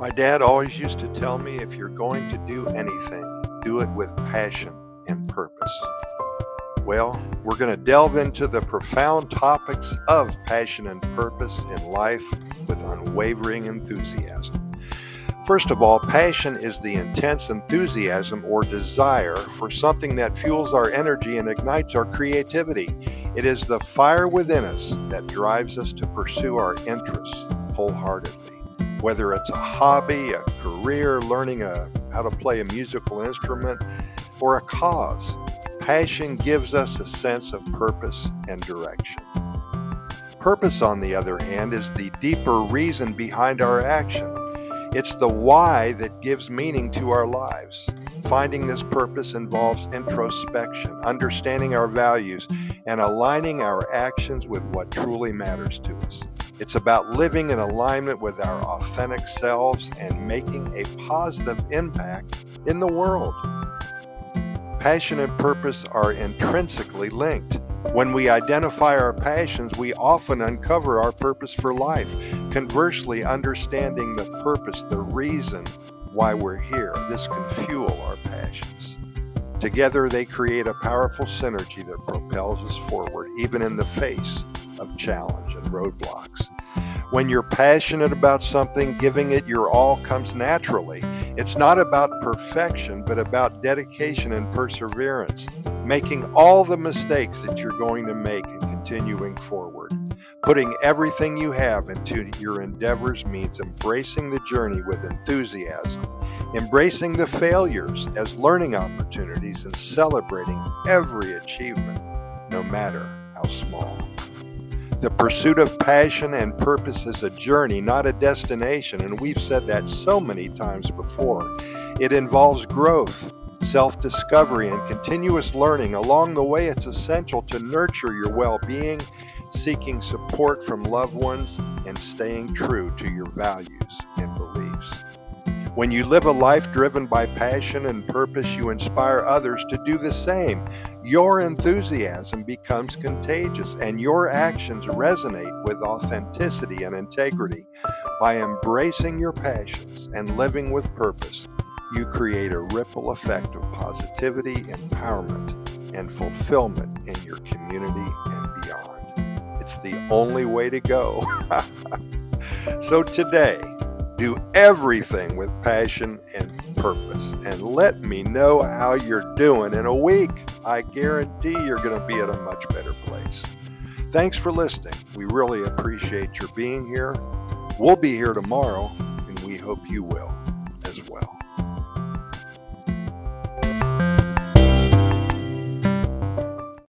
My dad always used to tell me if you're going to do anything, do it with passion and purpose. Well, we're going to delve into the profound topics of passion and purpose in life with unwavering enthusiasm. First of all, passion is the intense enthusiasm or desire for something that fuels our energy and ignites our creativity. It is the fire within us that drives us to pursue our interests wholeheartedly whether it's a hobby, a career, learning a, how to play a musical instrument, or a cause. Passion gives us a sense of purpose and direction. Purpose, on the other hand, is the deeper reason behind our action. It's the why that gives meaning to our lives. Finding this purpose involves introspection, understanding our values, and aligning our actions with what truly matters to us. It's about living in alignment with our authentic selves and making a positive impact in the world. Passion and purpose are intrinsically linked. When we identify our passions, we often uncover our purpose for life. Conversely, understanding the purpose, the reason why we're here, this can fuel our passions. Together, they create a powerful synergy that propels us forward, even in the face of challenge and roadblocks. When you're passionate about something, giving it your all comes naturally. It's not about perfection, but about dedication and perseverance, making all the mistakes that you're going to make and continuing forward. Putting everything you have into your endeavors means embracing the journey with enthusiasm, embracing the failures as learning opportunities, and celebrating every achievement, no matter how small. The pursuit of passion and purpose is a journey, not a destination, and we've said that so many times before. It involves growth, self discovery, and continuous learning. Along the way, it's essential to nurture your well being, seeking support from loved ones, and staying true to your values and beliefs. When you live a life driven by passion and purpose, you inspire others to do the same. Your enthusiasm becomes contagious and your actions resonate with authenticity and integrity. By embracing your passions and living with purpose, you create a ripple effect of positivity, empowerment, and fulfillment in your community and beyond. It's the only way to go. so today, do everything with passion and purpose. And let me know how you're doing in a week. I guarantee you're going to be at a much better place. Thanks for listening. We really appreciate your being here. We'll be here tomorrow, and we hope you will.